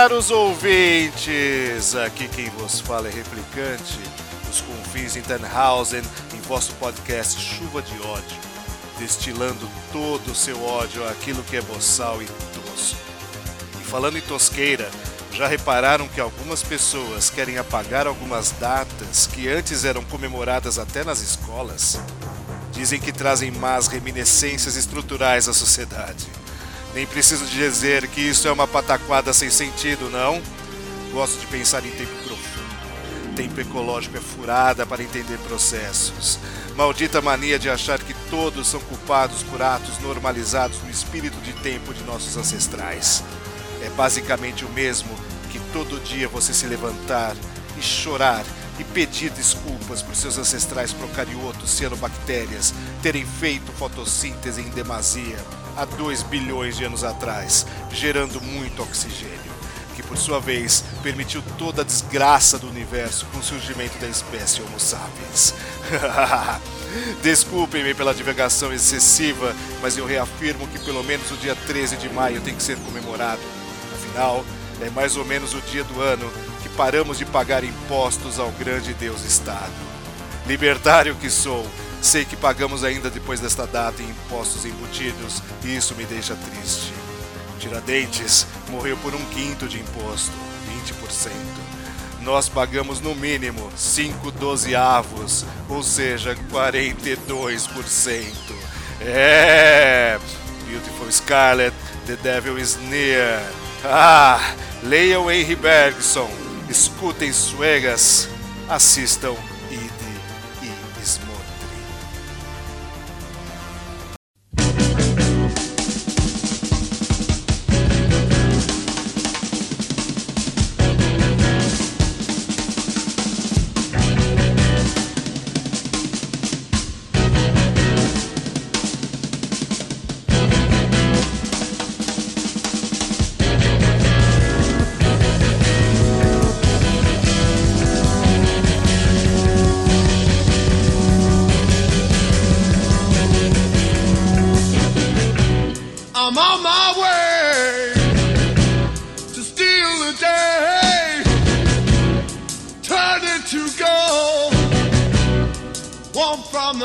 Caros ouvintes! Aqui quem vos fala é Replicante, dos confins em Tannhausen, em vosso podcast Chuva de Ódio, destilando todo o seu ódio àquilo que é boçal e tosco. E falando em tosqueira, já repararam que algumas pessoas querem apagar algumas datas que antes eram comemoradas até nas escolas? Dizem que trazem más reminiscências estruturais à sociedade. Nem preciso dizer que isso é uma pataquada sem sentido, não? Gosto de pensar em tempo profundo. Tempo ecológico é furada para entender processos. Maldita mania de achar que todos são culpados por atos normalizados no espírito de tempo de nossos ancestrais. É basicamente o mesmo que todo dia você se levantar e chorar e pedir desculpas por seus ancestrais procariotos cianobactérias terem feito fotossíntese em demasia há 2 bilhões de anos atrás, gerando muito oxigênio, que por sua vez permitiu toda a desgraça do universo com o surgimento da espécie Homo sapiens. Desculpem-me pela divagação excessiva, mas eu reafirmo que pelo menos o dia 13 de maio tem que ser comemorado. Afinal, é mais ou menos o dia do ano paramos de pagar impostos ao grande Deus Estado. Libertário que sou, sei que pagamos ainda depois desta data em impostos embutidos e isso me deixa triste. Tiradentes morreu por um quinto de imposto, 20%. Nós pagamos no mínimo 5 dozeavos, ou seja, 42%. É! Beautiful Scarlet, the devil is near. Ah! Leiam Henry Bergson, escutem Suegas, assistam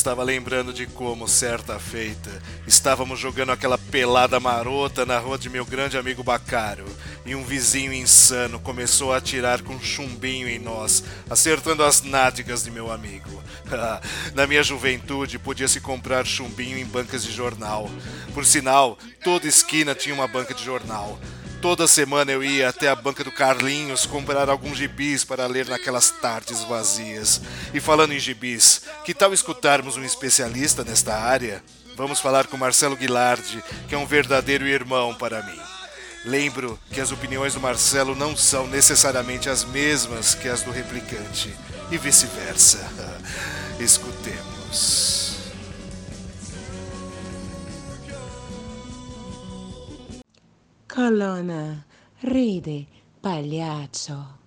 Estava lembrando de como, certa feita, estávamos jogando aquela pelada marota na rua de meu grande amigo Bacaro, e um vizinho insano começou a atirar com chumbinho em nós, acertando as nádegas de meu amigo. na minha juventude, podia-se comprar chumbinho em bancas de jornal. Por sinal, toda esquina tinha uma banca de jornal. Toda semana eu ia até a banca do Carlinhos comprar alguns gibis para ler naquelas tardes vazias. E falando em gibis, que tal escutarmos um especialista nesta área? Vamos falar com Marcelo Guilardi, que é um verdadeiro irmão para mim. Lembro que as opiniões do Marcelo não são necessariamente as mesmas que as do replicante, e vice-versa. Escutemos. Colonna, ride, pagliaccio.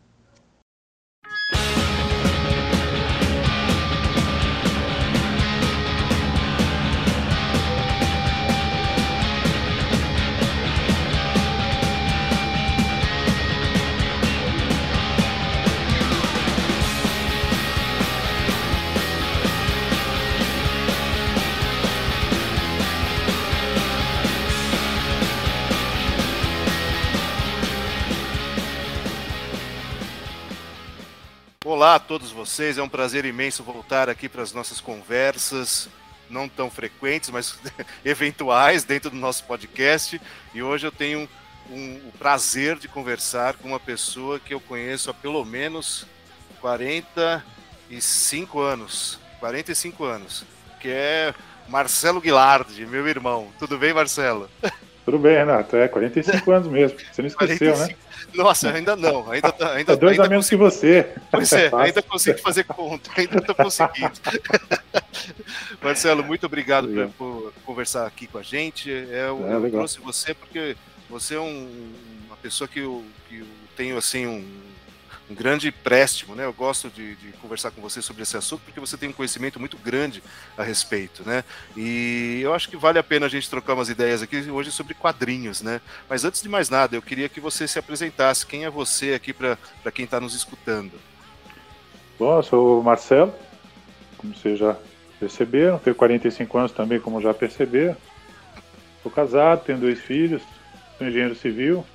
Olá a todos vocês, é um prazer imenso voltar aqui para as nossas conversas, não tão frequentes, mas eventuais dentro do nosso podcast. E hoje eu tenho um, o prazer de conversar com uma pessoa que eu conheço há pelo menos 45 anos. 45 anos, que é Marcelo Guilardi, meu irmão. Tudo bem, Marcelo? Tudo bem, Renato. É 45 anos mesmo. Você não esqueceu, 45. né? Nossa, ainda não. Ainda, tá, ainda, é dois ainda a menos consigo... que você. Pois é, ainda consigo fazer conta. Ainda estou conseguindo. Marcelo, muito obrigado por, por, conversar aqui com a gente. Eu, é, eu trouxe você porque você é um, uma pessoa que eu, que eu tenho assim um um grande empréstimo, né? Eu gosto de, de, conversar com você sobre esse assunto porque você tem um conhecimento muito grande a respeito, né? E eu acho que vale a pena a gente trocar umas ideias aqui hoje sobre quadrinhos, né? Mas antes de mais nada, eu queria que você se apresentasse. Quem é você aqui para quem está nos escutando? Bom, eu sou o Marcelo, como vocês já perceberam, tenho 45 anos também, como já perceberam. Sou casado, tenho dois filhos, sou engenheiro civil,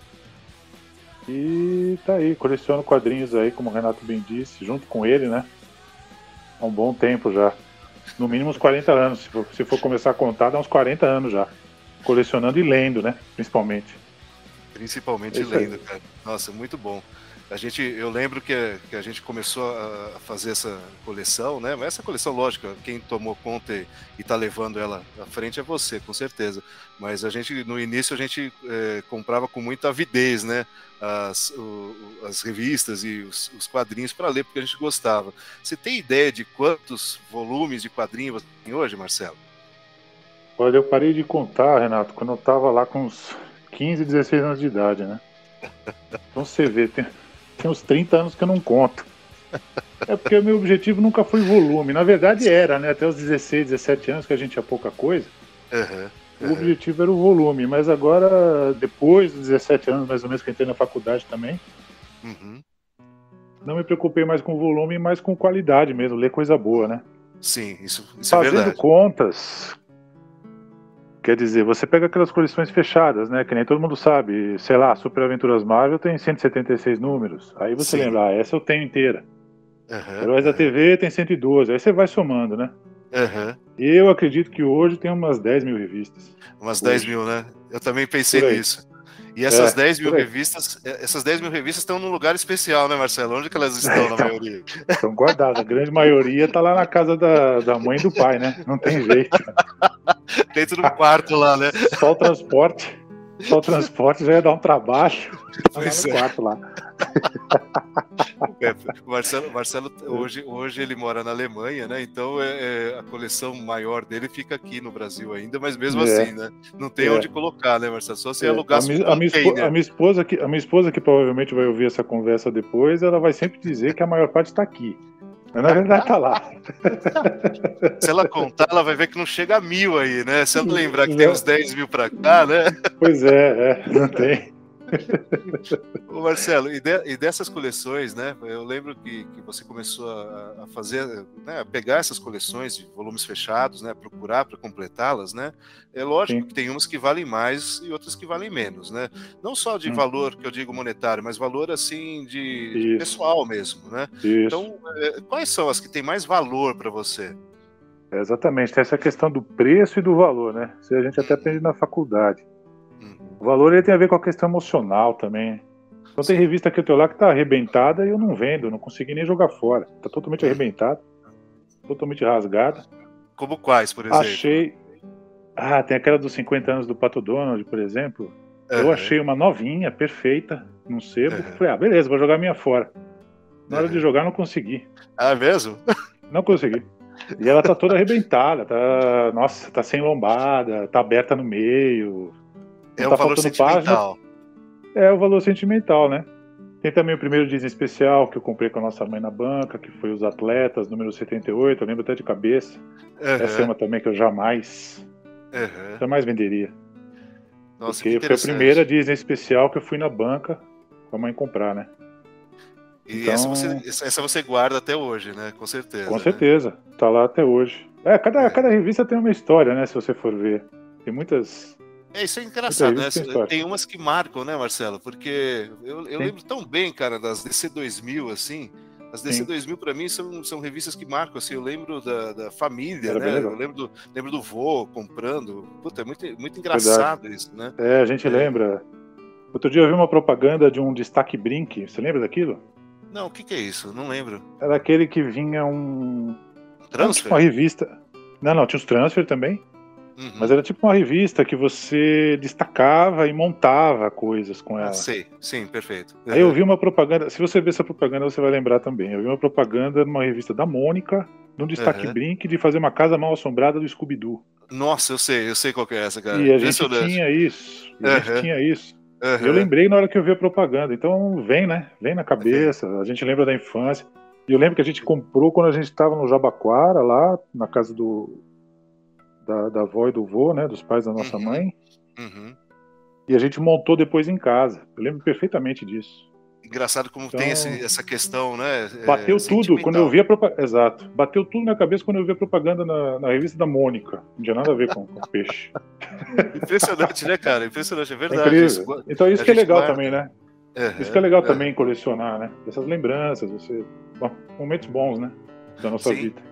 e tá aí, coleciono quadrinhos aí, como o Renato bem disse, junto com ele, né? Há um bom tempo já. No mínimo uns 40 anos. Se for, se for começar a contar, dá uns 40 anos já. Colecionando e lendo, né? Principalmente. Principalmente é lendo, cara. Nossa, muito bom. A gente, eu lembro que, que a gente começou a fazer essa coleção, né? Mas essa coleção, lógico, quem tomou conta e está levando ela à frente é você, com certeza. Mas a gente, no início, a gente é, comprava com muita avidez, né? As, o, as revistas e os, os quadrinhos para ler, porque a gente gostava. Você tem ideia de quantos volumes de quadrinhos você tem hoje, Marcelo? Olha, eu parei de contar, Renato, quando eu estava lá com uns 15, 16 anos de idade, né? Então você vê, tem, tem uns 30 anos que eu não conto. É porque o meu objetivo nunca foi volume. Na verdade era, né? Até os 16, 17 anos que a gente tinha pouca coisa. Uhum, uhum. O objetivo era o volume, mas agora, depois dos 17 anos, mais ou menos, que entrei na faculdade também, uhum. não me preocupei mais com volume, mas com qualidade mesmo, ler coisa boa, né? Sim, isso, isso é Fazendo verdade. contas, Quer dizer, você pega aquelas coleções fechadas, né? Que nem todo mundo sabe. Sei lá, Super Aventuras Marvel tem 176 números. Aí você Sim. lembra, ah, essa eu tenho inteira. Uhum, Heróis uhum. da TV tem 112. Aí você vai somando, né? Uhum. Eu acredito que hoje tem umas 10 mil revistas. Umas hoje. 10 mil, né? Eu também pensei nisso. E essas é, 10 mil revistas, é, essas 10 mil revistas estão num lugar especial, né, Marcelo? Onde que elas estão, na maioria? Estão guardadas. A grande maioria está lá na casa da, da mãe e do pai, né? Não tem jeito. Dentro do quarto lá, né? Só o transporte. Só o transporte já ia dar um trabalho. Pois no é. quarto lá. É, o Marcelo, Marcelo hoje, hoje ele mora na Alemanha, né? Então é, é, a coleção maior dele fica aqui no Brasil ainda, mas mesmo é. assim, né? Não tem onde colocar, né, Marcelo? Só se é. alugar a, minha, a, minha esposa, a minha esposa que a minha esposa que provavelmente vai ouvir essa conversa depois, ela vai sempre dizer que a maior parte está aqui. Mas na verdade tá lá. Se ela contar, ela vai ver que não chega a mil aí, né? Se ela lembrar que tem uns 10 mil para cá, né? Pois é, é, não tem. Ô Marcelo, e, de, e, dessas coleções, né? Eu lembro que, que você começou a, a fazer, né, a pegar essas coleções de volumes fechados, né? Procurar para completá-las, né? É lógico Sim. que tem umas que valem mais e outras que valem menos, né? Não só de hum. valor, que eu digo monetário, mas valor assim de, de pessoal mesmo, né? Isso. Então, é, quais são as que têm mais valor para você? É exatamente, tem essa questão do preço e do valor, né? Isso a gente até aprende na faculdade. O valor ele tem a ver com a questão emocional também. Então tem revista que eu tenho lá que tá arrebentada e eu não vendo, não consegui nem jogar fora. Tá totalmente arrebentada, totalmente rasgada. Como quais, por exemplo? Achei. Ah, tem aquela dos 50 anos do Pato Donald, por exemplo. Uhum. Eu achei uma novinha, perfeita, num sebo. Uhum. Falei, ah, beleza, vou jogar minha fora. Na hora uhum. de jogar, não consegui. Ah, mesmo? Não consegui. E ela tá toda arrebentada, tá. Nossa, tá sem lombada, tá aberta no meio. É o tá valor sentimental. Página. É o valor sentimental, né? Tem também o primeiro Disney especial que eu comprei com a nossa mãe na banca, que foi Os Atletas, número 78, eu lembro até de cabeça. Uhum. Essa é uma também que eu jamais, uhum. jamais venderia. Nossa, Porque foi a primeira Disney especial que eu fui na banca com a mãe comprar, né? E então... essa, você, essa você guarda até hoje, né? Com certeza. Com né? certeza. Tá lá até hoje. É, cada, é. cada revista tem uma história, né? Se você for ver. Tem muitas é, isso é engraçado, né? Tem umas que marcam, né, Marcelo? Porque eu, eu lembro tão bem, cara, das DC 2000, assim. As DC Sim. 2000 para mim são, são revistas que marcam, assim, eu lembro da, da família, Era né? Eu lembro do, lembro do vô comprando. Puta, é muito, muito engraçado Verdade. isso, né? É, a gente é. lembra. Outro dia eu vi uma propaganda de um destaque Brink, você lembra daquilo? Não, o que, que é isso? Não lembro. Era aquele que vinha um. Transfer? Uma revista. Não, não, tinha os transfer também. Uhum. Mas era tipo uma revista que você destacava e montava coisas com ela. Ah, sei, sim, perfeito. Aí eu vi uma propaganda, se você ver essa propaganda, você vai lembrar também. Eu vi uma propaganda numa revista da Mônica, num destaque Uhum. brinque de fazer uma casa mal assombrada do Scooby-Doo. Nossa, eu sei, eu sei qual que é essa, cara. E a gente tinha isso. A gente Uhum. tinha isso. Uhum. Eu lembrei na hora que eu vi a propaganda. Então vem, né? Vem na cabeça. A gente lembra da infância. E eu lembro que a gente comprou quando a gente estava no Jabaquara, lá na casa do da, da avó e do vô, né? Dos pais da nossa Uhum. mãe. Uhum. E a gente montou depois em casa. Eu lembro perfeitamente disso. Engraçado como Então, tem esse- essa questão, né? é, Bateu tudo sentimental. quando eu vi a propaganda. Exato. Bateu tudo na cabeça quando eu vi a propaganda na, na revista da Mônica. Não tinha nada a ver com, com peixe. Impressionante, né, cara? Impressionante, é É verdade. incrível. Isso- Então isso a que é legal guarda. também, né? Uhum. Isso que é legal também colecionar, né? Essas lembranças, você. Bom, momentos bons, né? Da nossa Sim. vida.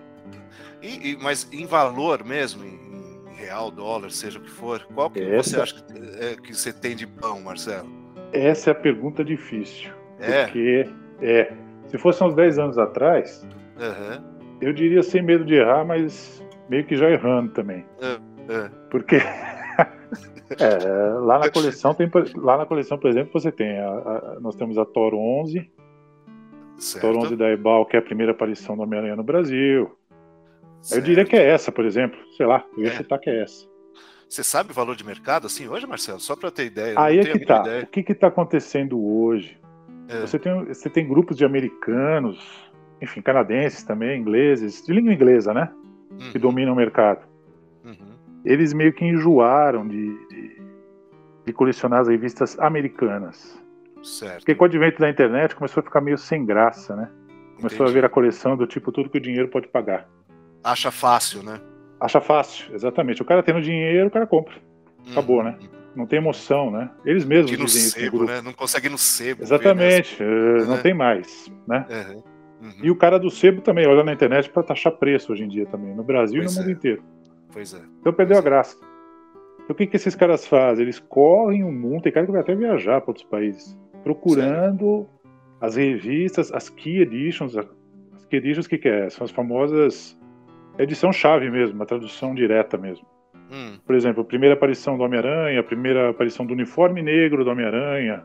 E- e- mas em valor mesmo, em real, dólar, seja o que for, qual que Essa- você acha que, é, que você tem de bom, Marcelo? Essa é a pergunta difícil. É? Porque é. Se fosse uns 10 anos atrás, Aham. eu diria sem medo de errar, mas meio que já errando também. é. Porque é, lá na coleção tem lá na coleção, por exemplo, você tem a- a- nós temos a Thor 11, Certo. Thor 11 da Ebal, que é a primeira aparição do Homem-Aranha no Brasil. Eu certo. diria que é essa, por exemplo. Sei lá, eu ia É. que é essa. Você sabe o valor de mercado assim hoje, Marcelo? Só para ter ideia. eu Aí é que a tá. ideia. O que que tá acontecendo hoje? É. Você, tem, você tem grupos de americanos, enfim, canadenses também, ingleses, de língua inglesa, né? Que Uhum, dominam o mercado. uhum. Eles meio que enjoaram de, de, de colecionar as revistas americanas. Certo. Porque com o advento da internet começou a ficar meio sem graça, né? Começou a Entendi. ver a coleção do tipo tudo que o dinheiro pode pagar. Acha fácil, né? Acha fácil, exatamente. O cara tendo dinheiro, o cara compra. Acabou, né? Uhum. Não tem emoção, né? Eles mesmos Que no dizem isso no sebo, grupo. né? Não consegue no sebo. ver, Exatamente, eh, não né? tem mais, né? né? Uhum, uhum. E o cara do sebo também olha na internet para taxar preço hoje em dia também, no Brasil Pois e no mundo é. inteiro. Pois é. Então perdeu a graça. Então o que, que esses caras fazem? Eles correm o mundo, tem cara que vai até viajar para outros países, procurando as revistas, as key editions. As key editions, o que, que é? São as famosas edição chave mesmo, uma tradução direta mesmo. Hum, Por exemplo, a primeira aparição do Homem-Aranha, a primeira aparição do uniforme negro do Homem-Aranha,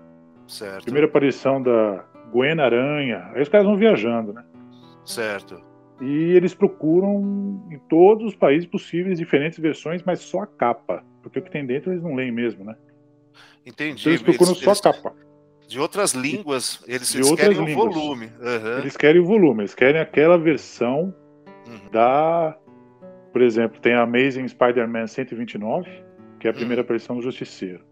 certo. primeira aparição da Gwen Aranha. Aí os caras vão viajando, né? Certo. E eles procuram em todos os países possíveis diferentes versões, mas só a capa. Porque o que tem dentro eles não leem mesmo, né? Entendi. Então eles procuram Eles- só a eles- capa. De outras línguas, eles, De eles outras querem o volume. Aham. Eles querem o volume, eles querem aquela versão Uhum. da. Por exemplo, tem a Amazing Spider-Man 129, que é a primeira Hum. aparição do Justiceiro.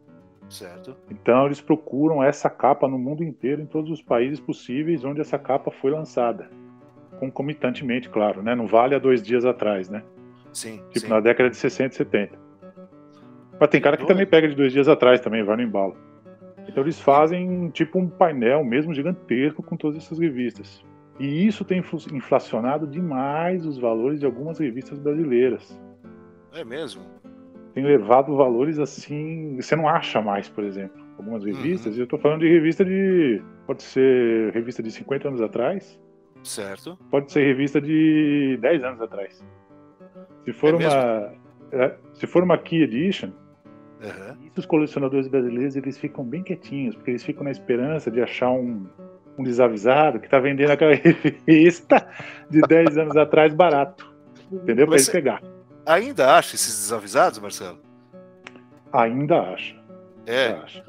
Certo. Então eles procuram essa capa no mundo inteiro, em todos os países possíveis onde essa capa foi lançada. Concomitantemente, claro, né? Não vale há dois dias atrás, né? Sim. Tipo sim. na década de 60 e 70. Mas tem cara que também pega de dois dias atrás também, vai no embalo. Então eles fazem tipo um painel mesmo gigantesco com todas essas revistas. E isso tem inflacionado demais os valores de algumas revistas brasileiras. É mesmo? Tem levado valores assim. Você não acha mais, por exemplo, algumas revistas. E eu tô falando de revista de. Pode ser revista de 50 anos atrás, Certo. pode ser revista de 10 anos atrás. Se for É uma. é, se for uma Key Edition. Isso os colecionadores brasileiros eles ficam bem quietinhos, porque eles ficam na esperança de achar um, um desavisado que está vendendo aquela revista de 10 anos atrás barato. Entendeu? Para ele pegar. Ainda acha esses desavisados, Marcelo? Ainda acha. É. ainda acha.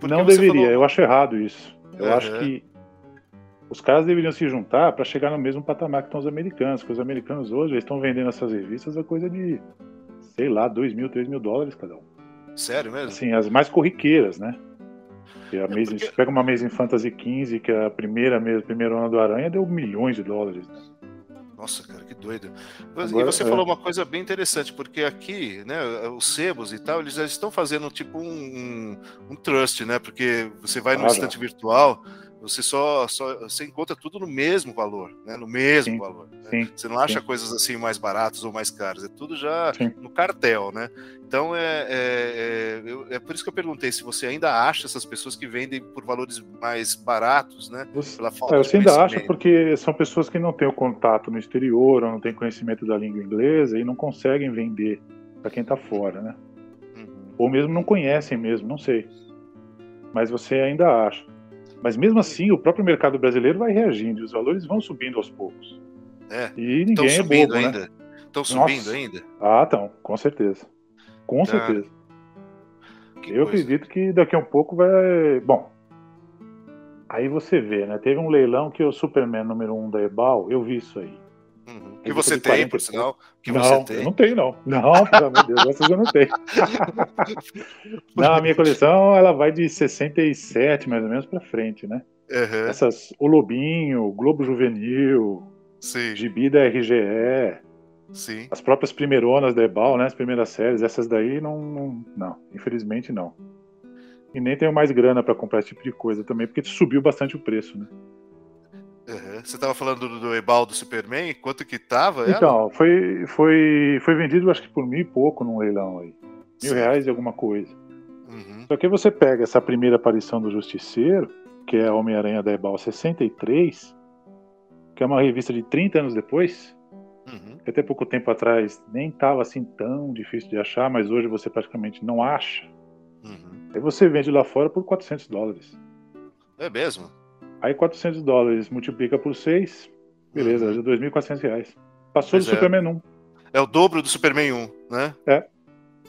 porque Não deveria, falou- eu acho errado isso. Eu Aham. acho que os caras deveriam se juntar para chegar no mesmo patamar que estão os americanos, porque os americanos hoje eles estão vendendo essas revistas a coisa de, sei lá, 2 mil, 3 mil dólares cada um. Sério mesmo? assim, as mais corriqueiras, né? E a Amazing, porque- Você pega uma Amazing Fantasy XV, que é a primeira mesmo, primeira ano do Aranha, deu milhões de dólares. Né? Nossa, cara, que doido. Mas- e Agora, você é. falou uma coisa bem interessante, porque aqui, né, os sebos e tal, eles já estão fazendo tipo um, um, um trust, né? Porque você vai no Ah, já. estante virtual, você só, só você encontra tudo no mesmo valor, né? No mesmo Sim, valor. né? Sim. Você não acha sim. coisas assim mais baratas ou mais caras, é tudo já no cartel, né? Então é, é, é, eu- é por isso que eu perguntei se você ainda acha essas pessoas que vendem por valores mais baratos, né? Você, Pela falta é, de você ainda acha conhecimento. porque são pessoas que não têm o contato no exterior, ou não têm conhecimento da língua inglesa e não conseguem vender para quem tá fora, né? Uhum. Ou mesmo não conhecem mesmo, não sei. Mas você ainda acha. Mas mesmo assim, o próprio mercado brasileiro vai reagindo e os valores vão subindo aos poucos. É. E Estão ninguém é subindo bobo, né? ainda. Estão subindo Nossa. ainda. Ah, então, com certeza. Com Ah, certeza. Que Eu coisa. acredito que daqui a um pouco vai. Bom, aí você vê, né? Teve um leilão que o Superman número 1 um da Ebal, eu vi isso aí. Que você tem, 40 por sinal. Que não, você tem. eu não tenho, não. Não, pelo amor de Deus, essas eu não tenho. não, a minha coleção ela vai de 67 mais ou menos pra frente, né? Uhum. Essas, o Lobinho, Globo Juvenil, Sim, Gibi da RGE, sim. as próprias primeironas da Ebal, né? As primeiras séries, essas daí não, não, não, infelizmente não. E nem tenho mais grana pra comprar esse tipo de coisa também, porque subiu bastante o preço, né? Uhum. Você tava falando do, do Ebal do Superman? Quanto que tava? Então, foi, foi, foi vendido acho que por mil e pouco num leilão aí. Mil reais e alguma coisa. Uhum. Só que você pega essa primeira aparição do Justiceiro, que é Homem-Aranha da Ebal 63, que é uma revista de 30 anos depois, Uhum. que até pouco tempo atrás nem estava assim tão difícil de achar, mas hoje você praticamente não acha. Uhum. Aí você vende lá fora por 400 dólares. É mesmo? Aí 400 dólares multiplica por 6, beleza, Uhum. é 2.400 reais. Passou Pois do é. Superman 1. É o dobro do Superman 1, né?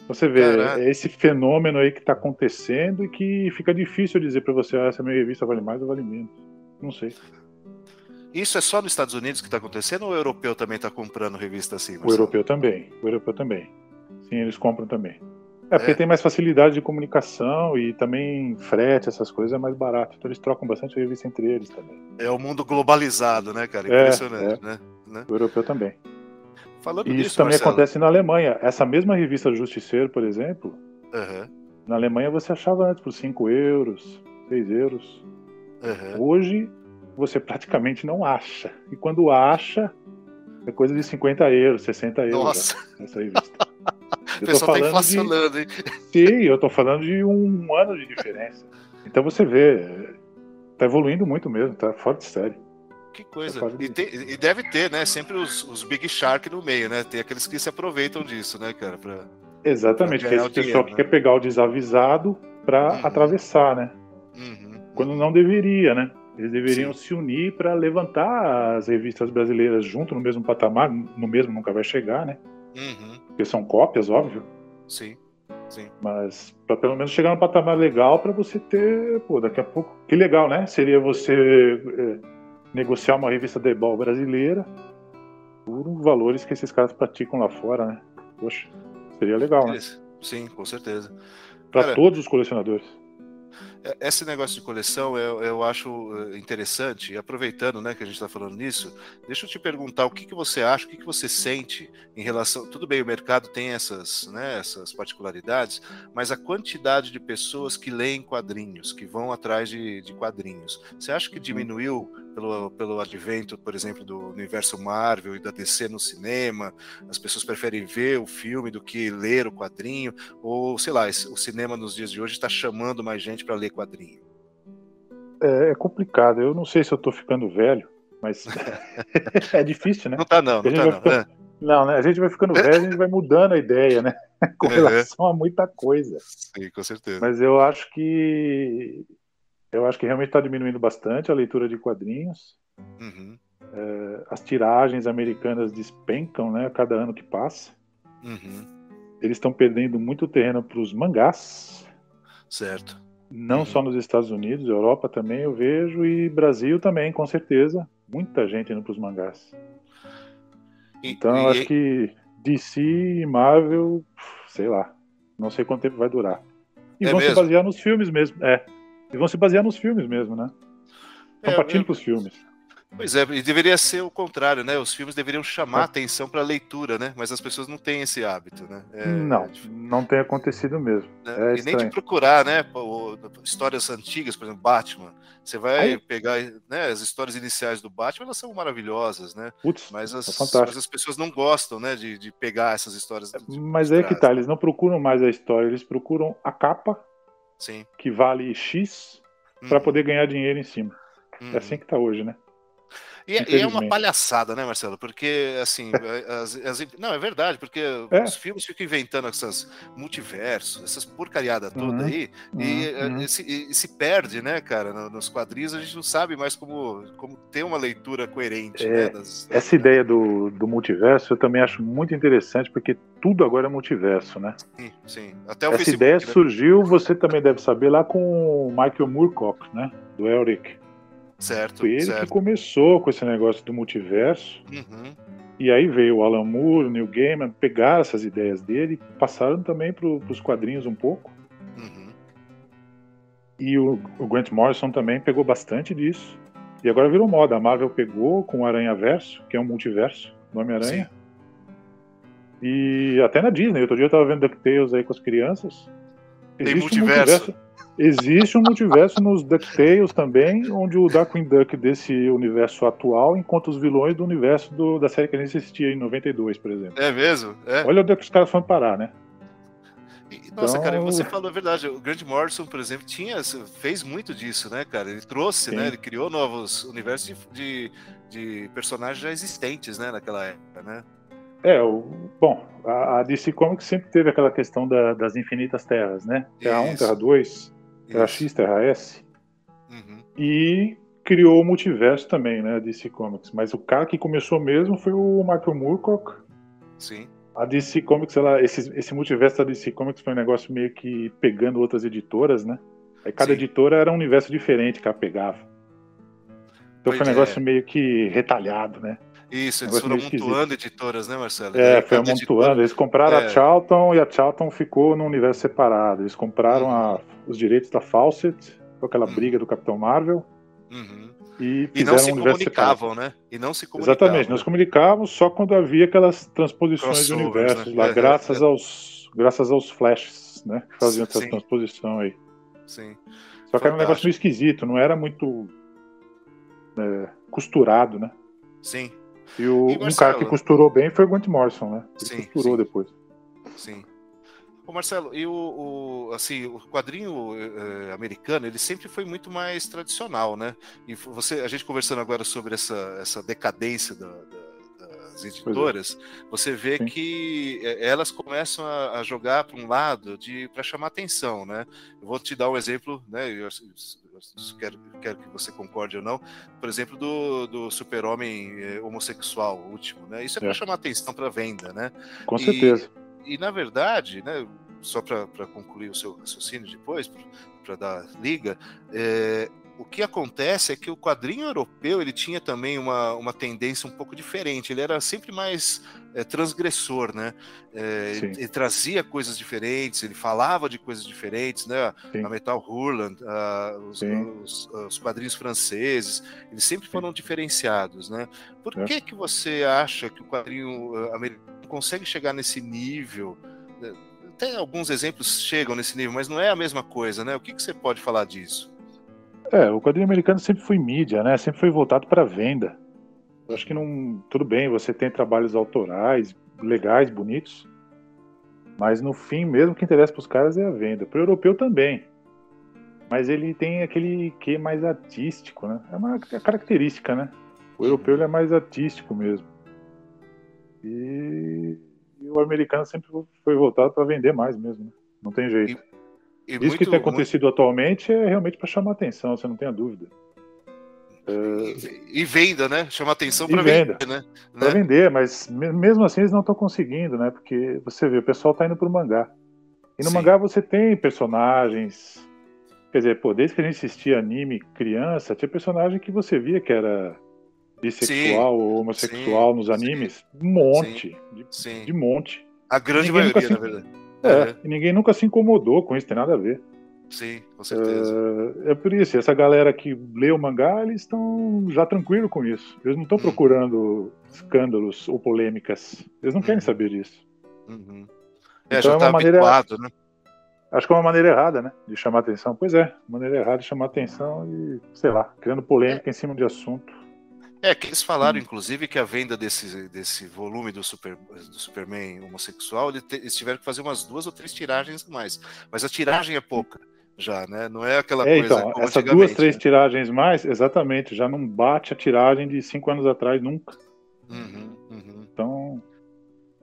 Você vê Caraca. é esse fenômeno aí que está acontecendo e que fica difícil dizer para você, ah, essa minha revista vale mais ou vale menos. Não sei. Isso é só nos Estados Unidos que tá acontecendo ou o europeu também tá comprando revista assim? O Marcelo? europeu também. O europeu também. Sim, eles compram também. É porque É. tem mais facilidade de comunicação e também frete, essas coisas é mais barato. Então eles trocam bastante revista entre eles também. É o mundo globalizado, né, cara? É, Impressionante, né? né? O europeu também. Falando E nisso, isso também Marcelo, acontece na Alemanha. Essa mesma revista Justiceiro, por exemplo, Aham, na Alemanha você achava antes por 5 euros, 6 euros. aham. Hoje você praticamente não acha. E quando acha, é coisa de 50 euros, 60 euros Nossa, essa revista. o pessoal tá falando de, inflacionando, hein? sim, eu tô falando de um ano de diferença. Então você vê, tá evoluindo muito mesmo, tá fora de série. Que coisa. falo E, disso. tem- e deve ter, né? Sempre os, os Big Shark no meio, né? Tem aqueles que se aproveitam disso, né, cara? Pra... Exatamente, Pra que é esse pessoal dinheiro, que né? quer pegar o desavisado para Uhum. atravessar, né? Uhum. Quando não deveria, né? Eles deveriam Sim. se unir para levantar as revistas brasileiras junto no mesmo patamar, no mesmo nunca vai chegar, né? Uhum. Porque são cópias, óbvio. Sim, sim. Mas para pelo menos chegar no patamar legal para você ter, pô, daqui a pouco. Que legal, né? Seria você é, negociar uma revista de ball brasileira por valores que esses caras praticam lá fora, né? Poxa, seria legal, né? Sim, com certeza. Para todos os colecionadores. É- Esse negócio de coleção eu, eu acho eh, interessante, e aproveitando né, que a gente está falando nisso, deixa eu te perguntar o que, que você acha, o que, que você sente em relação. Tudo bem, o mercado tem essas, né, essas particularidades, mas a quantidade de pessoas que leem quadrinhos, que vão atrás de, de quadrinhos, você acha que diminuiu pelo, pelo advento, por exemplo, do universo Marvel e da DC no cinema? As pessoas preferem ver o filme do que ler o quadrinho? Ou, sei lá, o cinema nos dias de hoje está chamando mais gente para ler quadrinho? É, é complicado. Eu não sei se eu tô ficando velho, mas é difícil, né? Não tá não, não tá não. ficar- né? Não, né? A gente vai ficando velho, a gente vai mudando a ideia, né? Com Uhum. relação a muita coisa. Sim, com certeza. Mas eu acho que eu acho que realmente está diminuindo bastante a leitura de quadrinhos. Uhum, As tiragens americanas despencam, né? A cada ano que passa. uhum, Eles estão perdendo muito terreno para os mangás, certo. não Uhum. só nos Estados Unidos, Europa também eu vejo e Brasil também, com certeza. Muita gente indo para os mangás. E- Então eu e- acho que DC e Marvel, sei lá, não sei quanto tempo vai durar. E É vão se mesmo? basear nos filmes mesmo, é. E vão se basear nos filmes mesmo, né? Estão É, partindo eu- para os filmes. Pois é, e deveria ser o contrário, né? Os filmes deveriam chamar É. atenção para a leitura, né? Mas as pessoas não têm esse hábito, né? É- não, é não tem acontecido mesmo. né? É e nem de estranho. procurar, né? histórias antigas, por exemplo, Batman. Você vai Aí- pegar, né? As histórias iniciais do Batman, elas são maravilhosas, né? Putz, Mas as, é fantástico. mas as pessoas não gostam, né? De, de pegar essas histórias. de- Mas aí que tá, né? eles não procuram mais a história, eles procuram a capa, Sim. que vale X, para Uhum, poder ganhar dinheiro em cima. uhum. É assim que tá hoje, né? E, é, e, é uma palhaçada, né, Marcelo? Porque, assim, as, as, não, é verdade, porque é. os filmes ficam inventando essas multiversos, essas porcariadas toda uhum. aí, uhum. E, uhum. E, se, e, se, perde, né, cara? Nos quadrinhos a gente não sabe mais como, como ter uma leitura coerente. É, né, das, essa ideia do, do multiverso eu também acho muito interessante, porque tudo agora é multiverso, né? Sim, sim. Até o essa Facebook, ideia né? surgiu, você também deve saber, lá com o Michael Moorcock, né? Do Elric. Certo. Foi ele certo. que começou com esse negócio do multiverso. Uhum. E aí veio o Alan Moore, o Neil Gaiman, pegaram essas ideias dele, passaram também para os quadrinhos um pouco. Uhum. E o, o, Grant Morrison também pegou bastante disso. E agora virou moda. A Marvel pegou com o Aranha Verso, que é um multiverso, nome Aranha. E até na Disney. Outro dia eu tava vendo DuckTales aí com as crianças. Tem multiverso. Um multiverso. Existe um multiverso nos DuckTales também, onde o Darkwing Duck desse universo atual encontra os vilões do universo do, da série que a gente assistia em 92, por exemplo. É mesmo? É. Olha onde é que os caras foram parar, né? Nossa, então... cara, você falou a verdade. O Grant Morrison, por exemplo, tinha, fez muito disso, né, cara? Ele trouxe, Sim. né? Ele criou novos universos de, de, de, personagens já existentes, né, naquela época, né? É, o, bom, a, a DC Comics sempre teve aquela questão da, das infinitas terras, né? Terra 1, Terra 2, Terra X, Terra S. Uhum. E criou o multiverso também, né, a DC Comics. Mas o cara que começou mesmo foi o Michael Moorcock. Sim. A DC Comics, ela, esse, esse multiverso da DC Comics foi um negócio meio que pegando outras editoras, né? Aí cada Sim. editora era um universo diferente que ela pegava. Então pois foi um negócio é. meio que retalhado, né? Isso, eles foram amontoando editoras, né, Marcelo? É, foi amontoando. Eles compraram é. a Charlton e a Charlton ficou num universo separado. Eles compraram uhum. a, os direitos da Fawcett, com aquela uhum. briga do Capitão Marvel. Uhum. E, e, não se um comunicavam, separado. né? E não se comunicavam. Exatamente, não se comunicavam só quando havia aquelas transposições de universos né? lá, é, graças, é. Aos, graças aos flashes, né? Que faziam essa Sim. transposição aí. Sim. Só que era um negócio meio esquisito, não era muito é, costurado, né? Sim. E, o, e um cara que costurou bem foi o Grant Morrison, né? Ele sim, costurou sim. depois. Sim. Ô Marcelo, e o, o, assim, o quadrinho eh, americano, ele sempre foi muito mais tradicional, né? E você, a gente conversando agora sobre essa, essa decadência da, da, das é. editoras, é. você vê Sim. que eh, elas começam a, a jogar para um lado de para chamar atenção, né? Eu vou te dar um exemplo, né? Eu, quero, quero que você concorde ou não, por exemplo, do, do super-homem eh, homossexual último, né? Isso é para chamar atenção para venda, né? Com e, certeza. E, na verdade, né, só para concluir o seu raciocínio depois, para dar liga, é, o que acontece é que o quadrinho europeu ele tinha também uma, uma tendência um pouco diferente. Ele era sempre mais é, transgressor, né? É, ele, ele, trazia coisas diferentes, ele falava de coisas diferentes, né? Sim. A Metal Hurland, os, os, os, quadrinhos franceses, eles sempre foram Sim. diferenciados, né? Por é. que que você acha que o quadrinho eh, americano consegue chegar nesse nível? Até alguns exemplos chegam nesse nível, mas não é a mesma coisa, né? O que, que você pode falar disso? É, o quadrinho americano sempre foi mídia, né? Sempre foi voltado para venda. Eu acho que não. Tudo bem, você tem trabalhos autorais, legais, bonitos. Mas no fim, mesmo o que interessa para os caras é a venda. Para o europeu também. Mas ele tem aquele que mais artístico, né? É uma característica, né? O europeu é mais artístico mesmo. E, e o americano sempre foi voltado para vender mais mesmo. Né? Não tem jeito. E, e Isso muito, que tem acontecido muito... atualmente é realmente para chamar atenção, você não tem a dúvida. E, e, venda, né? Chama atenção para vender, né? Para né? vender, mas mesmo assim eles não estão conseguindo, né? Porque você vê, o pessoal está indo para o mangá. E no Sim. mangá você tem personagens. Quer dizer, pô, desde que a gente assistia anime criança, tinha personagem que você via que era bissexual Sim. ou homossexual Sim. nos animes. Um monte. De, de, monte. A grande maioria, se... na verdade. É, é, e ninguém nunca se incomodou com isso, tem nada a ver. Sim, com certeza. É, é por isso, essa galera que lê o mangá, eles estão já tranquilos com isso. Eles não estão hum. procurando escândalos ou polêmicas. Eles não querem uhum. saber disso. Uhum. É, então já é uma tá maneira, habituado, né? Acho que é uma maneira errada, né? De chamar atenção. Pois é, maneira errada de chamar atenção e, sei lá, criando polêmica é. em cima de assunto. É, que eles falaram, hum. inclusive, que a venda desse, desse volume do, Super, do Superman homossexual, eles tiveram que fazer umas duas ou três tiragens a mais. Mas a tiragem é pouca. Já, né? Não é aquela É, coisa então, essas duas, três né? tiragens mais, exatamente, já não bate a tiragem de cinco anos atrás nunca. Uhum, uhum. Então,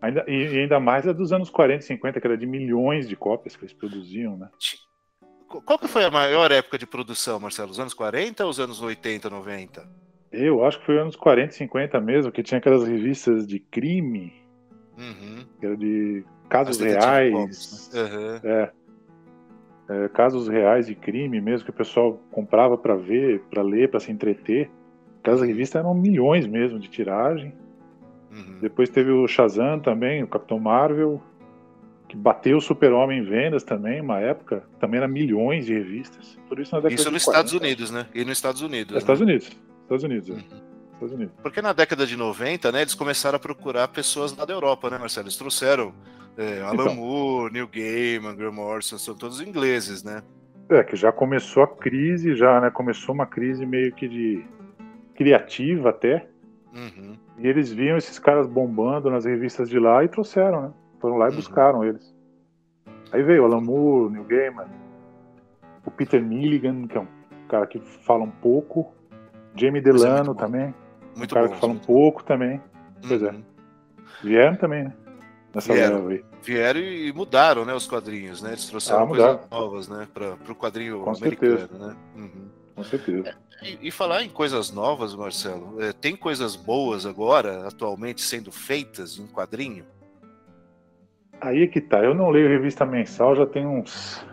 ainda, e, ainda mais a dos anos 40 e 50, que era de milhões de cópias que eles produziam, né? Qu- Qual que foi a maior época de produção, Marcelo? Os anos 40 ou os anos 80, 90? Eu acho que foi anos 40 e 50 mesmo, que tinha aquelas revistas de crime, Uhum. que era de casos reais. Né? É. É, casos reais de crime mesmo que o pessoal comprava para ver, para ler, para se entreter. Aquelas revistas eram milhões mesmo de tiragem. Uhum. Depois teve o Shazam também, o Capitão Marvel, que bateu o Super-Homem em vendas também, uma época. Também era milhões de revistas. Tudo isso na Isso nos 40. Estados Unidos, né? E nos Estados Unidos. É, Estados né? Unidos. Estados Unidos, é. Uhum. Estados Unidos. Porque na década de 90, né, eles começaram a procurar pessoas lá da Europa, né, Marcelo? Eles trouxeram é, Alan Então. Moore, Neil Gaiman, Graham Morrison, são todos ingleses, né? É, que já começou a crise, já, né? Começou uma crise meio que de criativa até. Uhum. E eles viam esses caras bombando nas revistas de lá e trouxeram, né? Foram lá e Uhum. buscaram eles. Aí veio o Alan Moore, Neil Gaiman, o Peter Milligan, que é um cara que fala um pouco, Jamie Mas é Delano muito também, Muito um cara bom. que fala um pouco também. Pois é. Uhum. Vieram também, né? Nessa Vieram. leva. Vieram e mudaram, né, os quadrinhos, né? Eles trouxeram Ah, coisas novas, né, para o quadrinho Com americano, certeza. né? Uhum. Com certeza. E, e falar em coisas novas, Marcelo, é, tem coisas boas agora, atualmente, sendo feitas em quadrinho? Aí é que tá. Eu não leio revista mensal já tem uns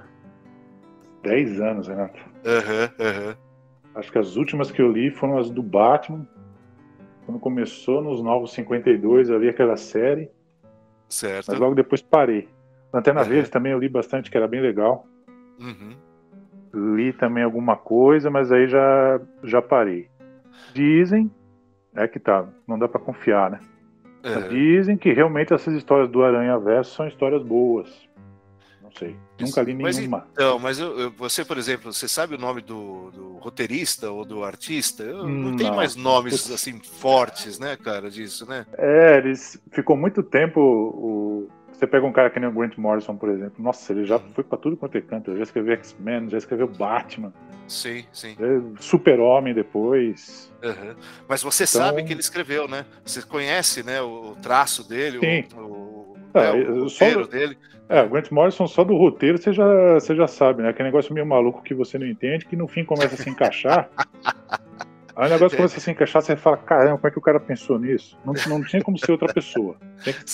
10 anos, Renato. Aham, aham. Acho que as últimas que eu li foram as do Batman. Quando começou nos Novos 52, eu li aquela série, Certo. mas logo depois parei. Lanterna Uhum. Verde também eu li bastante, que era bem legal. Uhum. Li também alguma coisa, mas aí já, já parei. Dizem, é que tá, não dá pra confiar, né? Aham. dizem que realmente essas histórias do Aranha Verso são histórias boas. Não sei. Nunca li Mas nenhuma. Então, mas eu- eu- você, por exemplo, você sabe o nome do, do roteirista ou do artista? Eu, não Hum, tem não. mais nomes assim fortes, né, cara, disso, né? É, eles ficou muito tempo. O, você pega um cara que nem o Grant Morrison, por exemplo. Nossa, ele já Uhum. foi pra tudo quanto é canto. Ele já escreveu X-Men, já escreveu Batman, Sim, sim. é, Super-Homem depois. Aham. Mas você Então- sabe que ele escreveu, né? Você conhece, né, o, o traço dele, Sim. o, o, Ah, né, o eu só- roteiro dele. É, o Grant Morrison só do roteiro você já, você já sabe, né? Aquele negócio meio maluco que você não entende, que no fim começa a se encaixar. Aí o negócio começa a se encaixar, você fala, caramba, como é que o cara pensou nisso? Não, não tinha como ser outra pessoa.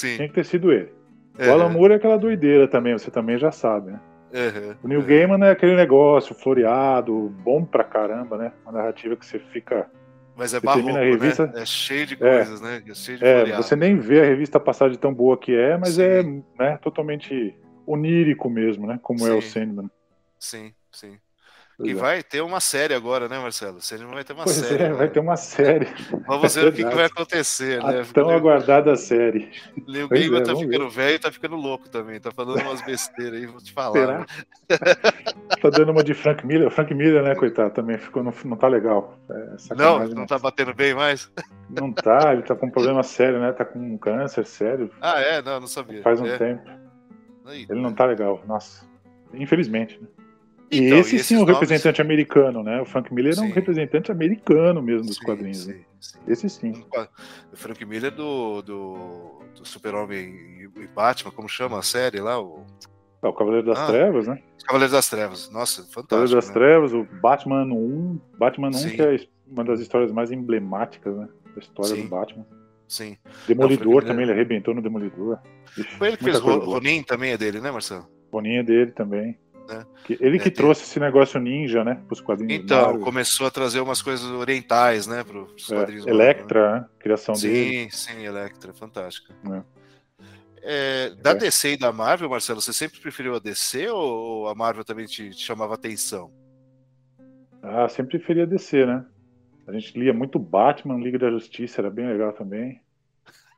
Tinha que ter sido ele. O Aham, Alan Moore é aquela doideira também, você também já sabe, né? aham, O Neil aham. Gaiman é aquele negócio floreado, bom pra caramba, né? Uma narrativa que você fica. Mas é você barroco, termina a revista- né? É cheio de É. coisas, né? É cheio de É, você nem vê a revista passar de tão boa que é, mas Sim. é né, totalmente onírico mesmo, né? Como é o Sim. Sandman. Sim, sim. Pois E é. vai ter uma série agora, né, Marcelo? Você vai ter uma Pois série. é, vai ter uma série. Vamos ver o que, que vai acontecer, A né? tão aguardada série. Leo Pois Gaiman é, tá ficando velho e tá ficando louco também. Tá falando umas besteiras aí, vou te falar. Será? né? Tá dando uma de Frank Miller. O Frank Miller, né, coitado, também ficou, não, não tá legal. É, Não, não né? tá batendo bem mais? Não tá, ele tá com um problema sério, né? Tá com um câncer sério Ah, é? Não, não sabia. faz um é. tempo. Aí. Ele não tá legal, nossa. Infelizmente, né? E Então, esse sim é um nomes- representante americano, né? O Frank Miller é um Sim. representante americano mesmo dos Sim, quadrinhos. né? sim, sim. Esse sim. O Frank Miller do, do, do Super-Homem e Batman, como chama a série lá? O É o Cavaleiro das Ah, Trevas, né? Cavaleiro das Trevas. Nossa, Cavaleiro fantástico. das né? Trevas, o Batman 1. Batman 1, Sim. que é uma das histórias mais emblemáticas, né? Da história Sim. do Batman. Sim. Demolidor Miller- também, ele arrebentou no Demolidor. Foi ele que muita fez boa. Ronin também, é dele, né, Marcelo? Boninha dele também. É. Que- ele que É, trouxe esse negócio ninja, né? Pros quadrinhos. Então, começou a trazer umas coisas orientais, né, para os É, quadrinhos. Marvel, Electra, né? Criação né? dele. Sim, sim, Electra, fantástica. É. É, da É. DC e da Marvel, Marcelo, você sempre preferiu a DC ou a Marvel também te, te chamava atenção? Ah, sempre preferia descer, né? A gente lia muito Batman, Liga da Justiça, era bem legal também.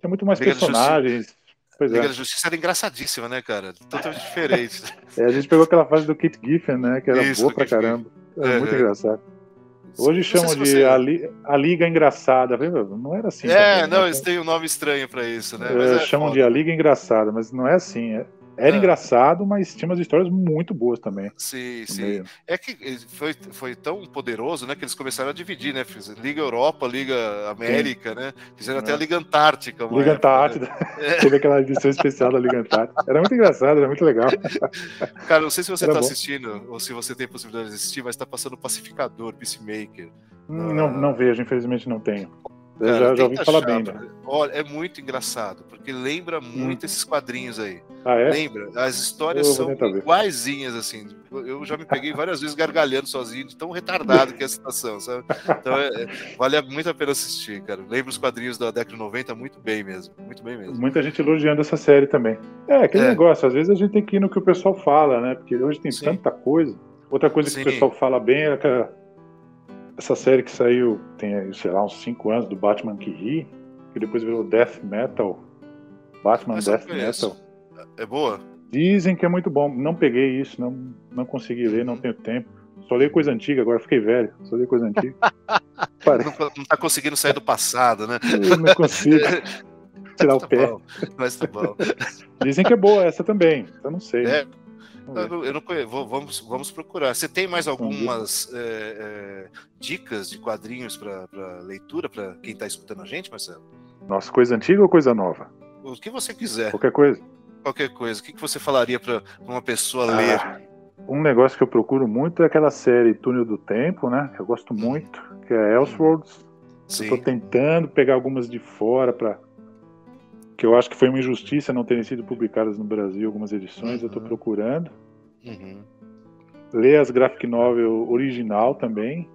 Tem muito mais Liga personagens. Pois Liga é. da Justiça era engraçadíssima, né, cara? Totalmente diferente. É, A gente pegou aquela fase do Kit Giffen, né? Que era Isso, boa pra Kit caramba. Era muito Uhum. engraçado. Hoje chamam de você- a, Li- a Liga Engraçada. Não era assim. É, também, não, né? eles têm um nome estranho pra isso, né? É, é chamam foda, de a né? Liga Engraçada, mas não é assim. é- Era Ah. engraçado, mas tinha umas histórias muito boas também. Sim, sim. meio. É que foi, foi tão poderoso, né, que eles começaram a dividir, né? Liga Europa, Liga América, né? Fizeram até É. a Liga Antártica. Liga época, né? Antártida. Teve aquela edição especial da Liga Antártida. Era muito engraçado, era muito legal. Cara, não sei se você tá bom. assistindo ou se você tem possibilidade de assistir, mas tá passando o Pacificador, Peacemaker. Não, não vejo, infelizmente não tenho. Cara, já, já ouvi falar achar, bem, né? Olha, é muito engraçado, porque lembra muito esses quadrinhos aí. Ah, é? Lembra? As histórias são iguaizinhas, assim. Eu já me peguei várias vezes gargalhando sozinho, de tão retardado que é a situação, sabe? Então é- é- vale muito a pena assistir, cara. Lembra os quadrinhos da década de 90 muito bem mesmo. Muito bem mesmo. Muita gente elogiando essa série também. É, aquele É. negócio, às vezes a gente tem que ir no que o pessoal fala, né? Porque hoje tem Sim. tanta coisa. Outra coisa que Sim. o pessoal fala bem é aquela, essa série que saiu, tem, sei lá, uns 5 anos, do Batman que ri, que depois virou Death Metal. Batman Essa Death. Metal. É boa? Dizem que é muito bom. Não peguei isso, não, não consegui ler, Uhum. não tenho tempo. Só leio coisa antiga, agora fiquei velho. Só leio coisa antiga. Não, não tá conseguindo sair do passado, né? Eu não consigo tirar o Tá pé. bom, mas tá bom. Dizem que é boa essa também. Eu não sei. É. Vamos Eu não, eu não conheço. Vamos, vamos procurar. Você tem mais algumas é, é, dicas de quadrinhos para leitura para quem está escutando a gente, Marcelo? Nossa, coisa antiga ou coisa nova? O que você quiser, Qualquer coisa. qualquer coisa. O que, você falaria para uma pessoa ler? Ah, um negócio que eu procuro muito é aquela série Túnel do Tempo, né? Que eu gosto muito, que é Elseworlds. Sim. tentando pegar algumas de fora para que eu acho que foi uma injustiça não terem sido publicadas no Brasil algumas edições, eu tô Uhum. procurando. Uhum. Ler as graphic novel original também,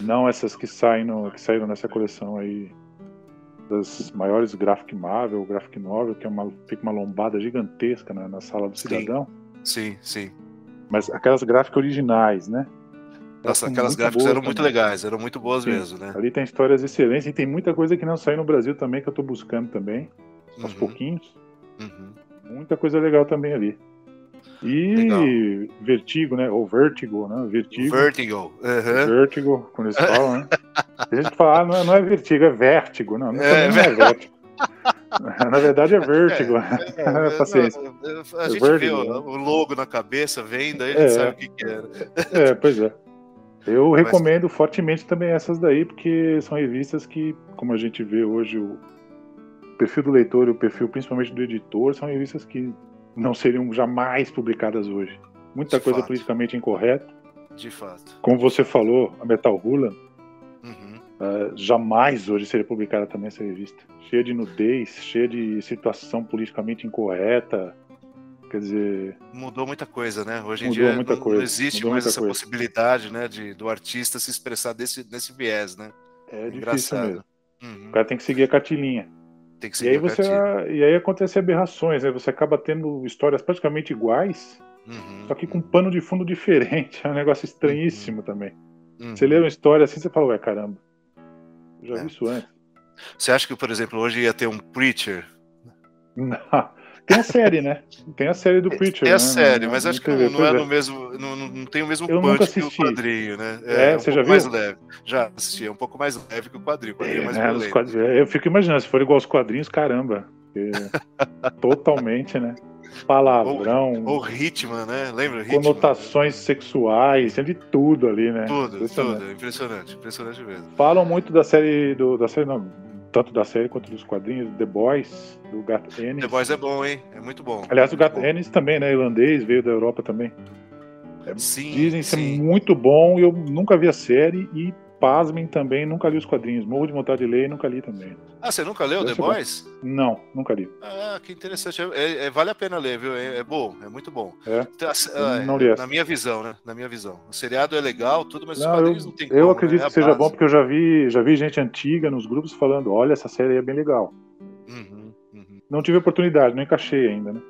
não essas que saem no, que saíram nessa coleção aí das maiores graphic Marvel, graphic novel, que é uma fica uma lombada gigantesca na, na sala do Sim. cidadão, Sim, sim. mas aquelas gráficas originais, né? Nossa, aquelas muito gráficas eram muito também. legais, eram muito boas Sim. mesmo, né? Ali tem histórias excelentes e tem muita coisa que não saiu no Brasil também que eu tô buscando também, aos Uhum, pouquinhos. uhum. Muita coisa legal também ali. E Legal. Vertigo, né? Ou Vertigo, né? Vertigo. Vertigo. Uhum. Vertigo, quando eles falam, né? Tem gente fala, ah, não, é, não é vertigo, é vértigo. Não, não, É, também não é vértigo. Na verdade é vértigo. É, Paciência. não, a É gente vê Vertigo, o, né? o logo na cabeça, vendo, aí a gente É. sabe o que, que é. né? É, pois é. Eu Mas- recomendo fortemente também essas daí, porque são revistas que, como a gente vê hoje, o perfil do leitor e o perfil principalmente do editor são revistas que não seriam jamais publicadas hoje. Muita De coisa fato. politicamente incorreta. De fato. Como você falou, a Metal Hula Uhum. Uh, jamais hoje seria publicada também essa revista. Cheia de nudez, cheia de situação politicamente incorreta. Quer dizer, Mudou muita coisa, né? Hoje em dia muita não, coisa, não existe mais essa coisa. possibilidade, né, de, do artista se expressar desse, nesse viés, né? é difícil Engraçado. mesmo. Uhum. O cara tem que seguir a cartilinha. Tem que E seguir aí, a você, cartilha. e aí acontecem aberrações, né? Você acaba tendo histórias praticamente iguais, Uhum. só que com um pano de fundo diferente. É um negócio estranhíssimo também. Uhum. Você lê uma história assim, você fala, ué, caramba. Eu já É. vi isso antes. Você acha que, por exemplo, hoje ia ter um Preacher? Não. Tem a série, né? Tem a série do Preacher. É a né? série, mas acho que não, não é é. no mesmo. Não, não- tem o mesmo Eu punch que o quadrinho, né? É, um você já pouco mais viu? leve. Já assisti, é um pouco mais leve que o quadrinho. O quadrinho é mais É, quadrinhos- eu fico imaginando, se for igual aos quadrinhos, caramba. totalmente, né? Palavrão, Ou Hitman, né? Lembra? Hitman? conotações sexuais, tem de tudo ali, né? Tudo, Impressionante. tudo. Impressionante, impressionante mesmo. Falam muito da série, do, da série não, tanto da série quanto dos quadrinhos, The Boys, do Gato Ennis. The Boys é bom, hein? É muito bom. Aliás, o bom. Ennis também, né? Irlandês, veio da Europa também. Sim, Dizem ser sim. muito bom, eu nunca vi a série e, pasmem também, nunca li os quadrinhos. Morro de vontade de ler e nunca li também. Ah, você nunca leu The. Boys? Não, nunca li. Ah, que interessante. É, é- vale a pena ler, viu? É, é bom, é muito bom. É? Eu ah, não li essa. na minha visão, né? Na minha visão. O seriado é legal, tudo, mas os Não, eu, quadrinhos não tem como. eu acredito né? Que seja base. bom porque eu já vi, já vi gente antiga nos grupos falando, olha, essa série aí é bem legal. Uhum, uhum. Não tive oportunidade, não encaixei ainda, né?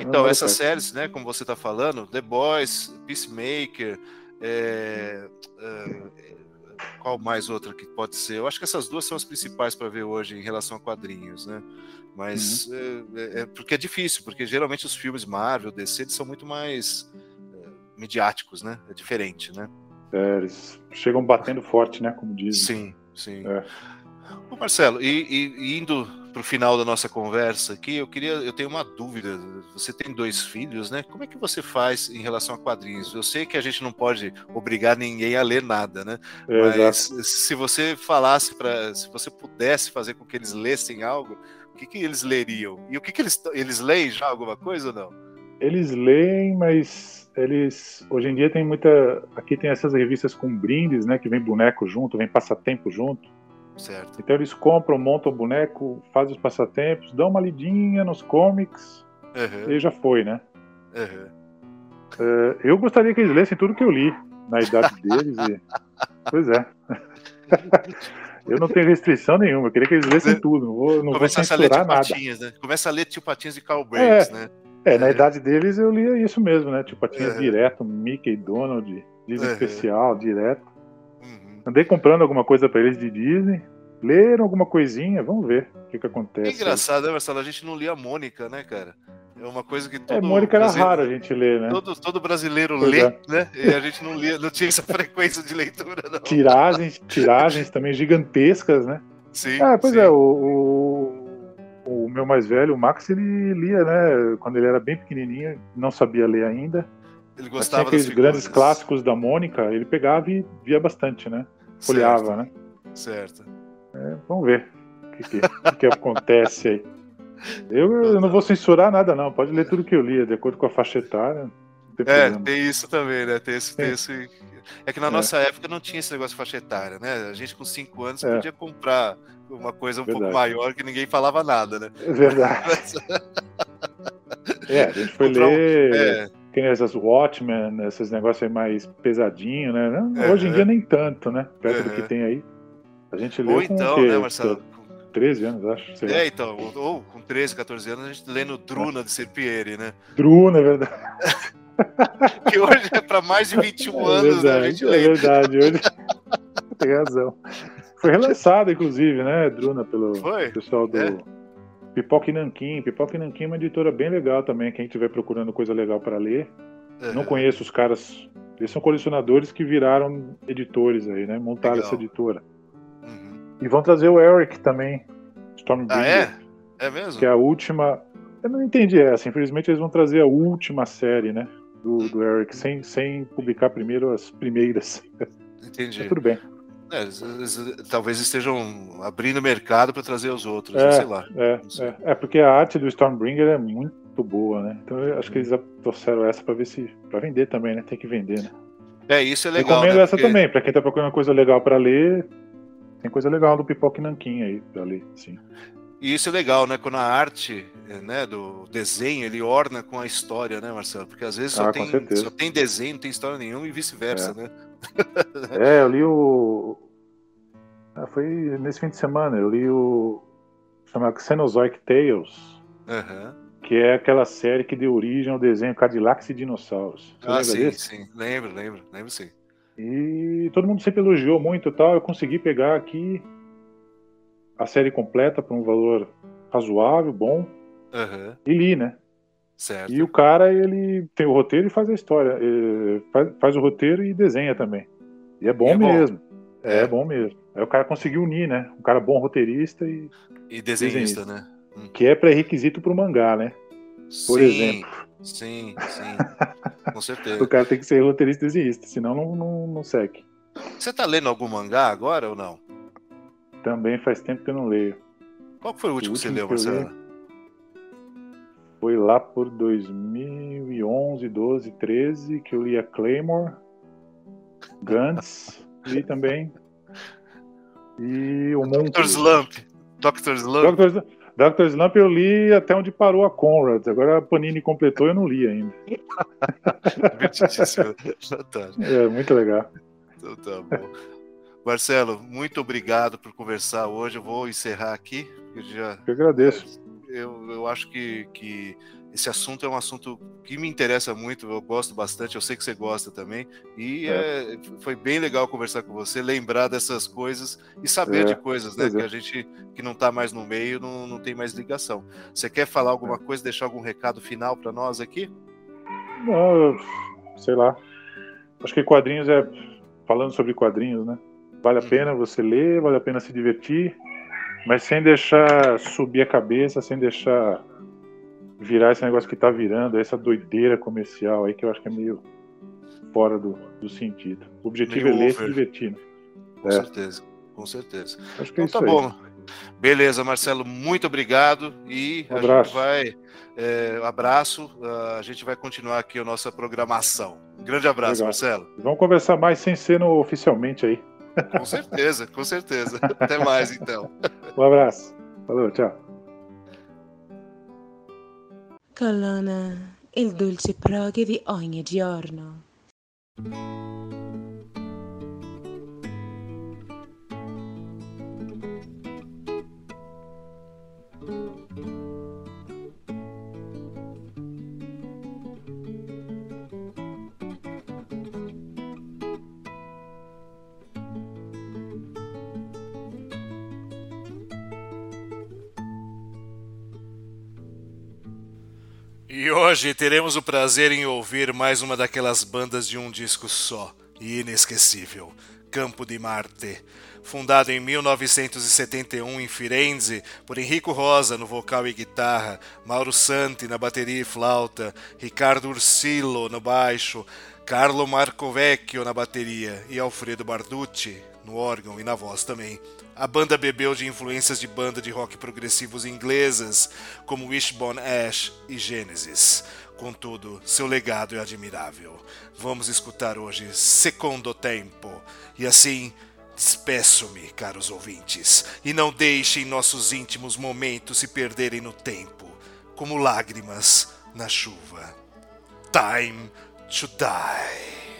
Então, Não, essas séries, né, como você está falando, The Boys, Peacemaker, é, é, qual mais outra que pode ser? Eu acho que essas duas são as principais para ver hoje em relação a quadrinhos, né? Mas Uhum. é, é- é porque é difícil, porque geralmente os filmes Marvel, DC, eles são muito mais é, midiáticos, né? É diferente, né? É, eles chegam batendo forte, né? Como dizem. Sim, sim. É. Marcelo, e, e- e indo para o final da nossa conversa aqui, eu queria, eu tenho uma dúvida. Você tem dois filhos, né? Como é que você faz em relação a quadrinhos? Eu sei que a gente não pode obrigar ninguém a ler nada, né? É, Mas exato. se você falasse para, se você pudesse fazer com que eles lessem algo, o que, que eles leriam? E o que, que eles eles leem já alguma coisa ou não? Eles leem, mas eles hoje em dia tem muita. Aqui tem essas revistas com brindes, né? Que vem boneco junto, vem passatempo junto. Certo. Então eles compram, montam o boneco, fazem os passatempos, dão uma lidinha nos comics Uhum, e já foi, né? uhum. É, eu gostaria que eles lessem tudo que eu li na idade deles. E... Pois é. eu não tenho restrição nenhuma, eu queria que eles lessem tudo, não vou, não vou Começar a ler censurar tio nada. Patinhas, né? Começa a ler tio Patinhas e Carl Breaks, né? É, na idade deles eu lia isso mesmo, né? Tipo, tinha Uhum. direto, Mickey, Donald, Uhum. especial, direto. Andei comprando alguma coisa pra eles de Disney, leram alguma coisinha, vamos ver o que, que É acontece. engraçado, né, Marcelo? A gente não lia a Mônica, né, cara? É uma coisa que todo É, Mônica era brasileiro- raro a gente ler, né? Todo, todo brasileiro Pois lê, é. né? E a gente não lia, não tinha essa frequência de leitura, não. Tiragens, tiragens também gigantescas, né? Sim. Ah, pois sim. é, o, o, o meu mais velho, o Max, ele lia, né? Quando ele era bem pequenininho, não sabia ler ainda. Ele Mas tinha gostava aqueles grandes clássicos da Mônica, ele pegava e via bastante, né? Folheava, né? Certo. É, vamos ver o que, que, que acontece aí. Eu, eu não vou censurar nada, não. Pode ler tudo que eu li, de acordo com a faixa etária. Tem É, problema. tem isso também, né? Tem esse, tem esse... É que na É. nossa época não tinha esse negócio de faixa etária, né? A gente com 5 anos É. podia comprar uma coisa um pouco Verdade. maior que ninguém falava nada, né? É verdade. É, a gente foi Comprar um- ler. É, Tem essas Watchmen, esses negócios aí mais pesadinhos, né? É, Hoje em é. dia nem tanto, né? Perto do É. que tem aí. A gente leu ou com então, quê? né, Marcelo? 13 anos, acho. É, então, ou, com 13, 14 anos, a gente lendo Druna de Serpieri, né? Druna, é verdade. Que hoje é para mais de 21 anos, né? A verdade, gente é lê. verdade. Hoje... tem razão. Foi relançado, inclusive, né, Druna, pelo Foi? pessoal do É. Pipoca e Nanquim. Pipoca e Nanquim é uma editora bem legal também. Quem estiver procurando coisa legal para ler. Não Uhum. conheço os caras. Eles são colecionadores que viraram editores aí, né? Montaram Legal. essa editora. Uhum. E vão trazer o Eric também. Stormbringer. Ah, é? É mesmo? Que é a última. Eu não entendi essa. Infelizmente eles vão trazer a última série, né? Do, do Eric, sem, sem publicar primeiro as primeiras. Entendi. Mas tudo bem. É, talvez estejam abrindo mercado para trazer os outros, É. sei lá. É, Não sei. é, é porque a arte do Stormbringer é muito boa, né? Então eu acho que eles trouxeram essa pra ver se. pra vender também, né? Tem que vender, né? É, isso é legal. Recomendo né? essa Porque- também, pra quem tá procurando coisa legal pra ler. Tem coisa legal do Pipoca e Nanquim aí pra ler, sim. E isso é legal, né? Quando a arte, né, do desenho, ele orna com a história, né, Marcelo? Porque às vezes só, Ah, tem, só tem desenho, não tem história nenhuma e vice-versa, né? É, eu li o. Ah, foi nesse fim de semana, eu li o. chamado Cenozoic Tales, Aham. que é aquela série que deu origem ao desenho Cadillacs e Dinossauros. Você Ah, sim, desse? sim. Lembro, lembro, lembro sim. E todo mundo sempre elogiou muito e tal. Eu consegui pegar aqui a série completa por um valor razoável, bom, Aham. e li, né? Certo. E o cara, ele tem o roteiro e faz a história. Ele faz, faz o roteiro e desenha também. E é bom é bom. mesmo. É, É. bom mesmo. Aí o cara conseguiu unir, né? Um cara bom roteirista e E desenhista, né? Hum. que é pré-requisito pro mangá, né? Por sim, exemplo. Sim, sim. Com certeza. O cara tem que ser roteirista e desenhista, senão não, não, não segue. Você tá lendo algum mangá agora ou não? Também faz tempo que eu não leio. Qual foi o último, que você último leu, que eu li- Marcelo? Foi lá por 2011, 12, 13 que eu li a Claymore, Gantz, li também. E o Dr. Monk. Slump. Dr. Slump. Dr. Dr. Slump eu li até onde parou a Conrad. Agora a Panini completou e eu não li ainda. Fantástico. É muito legal. Então tá bom. Marcelo, muito obrigado por conversar hoje. Eu vou encerrar aqui. Eu, já, Eu agradeço. Eu, eu acho que, que esse assunto é um assunto que me interessa muito. Eu gosto bastante. Eu sei que você gosta também. E É. é, foi bem legal conversar com você, lembrar dessas coisas e saber É, de coisas, né? Que a gente que não está mais no meio não, não tem mais ligação. Você quer falar alguma É. coisa, deixar algum recado final para nós aqui? Não, sei lá. Acho que quadrinhos é. Falando sobre quadrinhos, né? Vale a Uhum. pena você ler, vale a pena se divertir. Mas sem deixar subir a cabeça, sem deixar virar esse negócio que tá virando, essa doideira comercial aí que eu acho que é meio fora do, do sentido. O objetivo meio é ler e se divertir. Né? Com é. certeza, com certeza. Acho que é então é tá bom. Beleza, Marcelo, muito obrigado e um a gente vai. É, abraço, a gente vai continuar aqui a nossa programação. Um grande abraço, Legal. Marcelo. Vamos conversar mais sem ser no, oficialmente aí. Com certeza, com certeza. Até mais então. Um abraço. Falou, tchau. Colonna, il dolce proghe di ogni giorno. E hoje teremos o prazer em ouvir mais uma daquelas bandas de um disco só e inesquecível, Campo de Marte. Fundado em 1971 em Firenze por Enrico Rosa no vocal e guitarra, Mauro Santi na bateria e flauta, Ricardo Ursilo no baixo, Carlo Marcovecchio na bateria e Alfredo Barducci no órgão e na voz também. A banda bebeu de influências de banda de rock progressivos inglesas, como Wishbone Ash e Genesis. Contudo, seu legado é admirável. Vamos escutar hoje Secondo Tempo. E assim, despeço-me, caros ouvintes, e não deixem nossos íntimos momentos se perderem no tempo, como lágrimas na chuva. Time to die.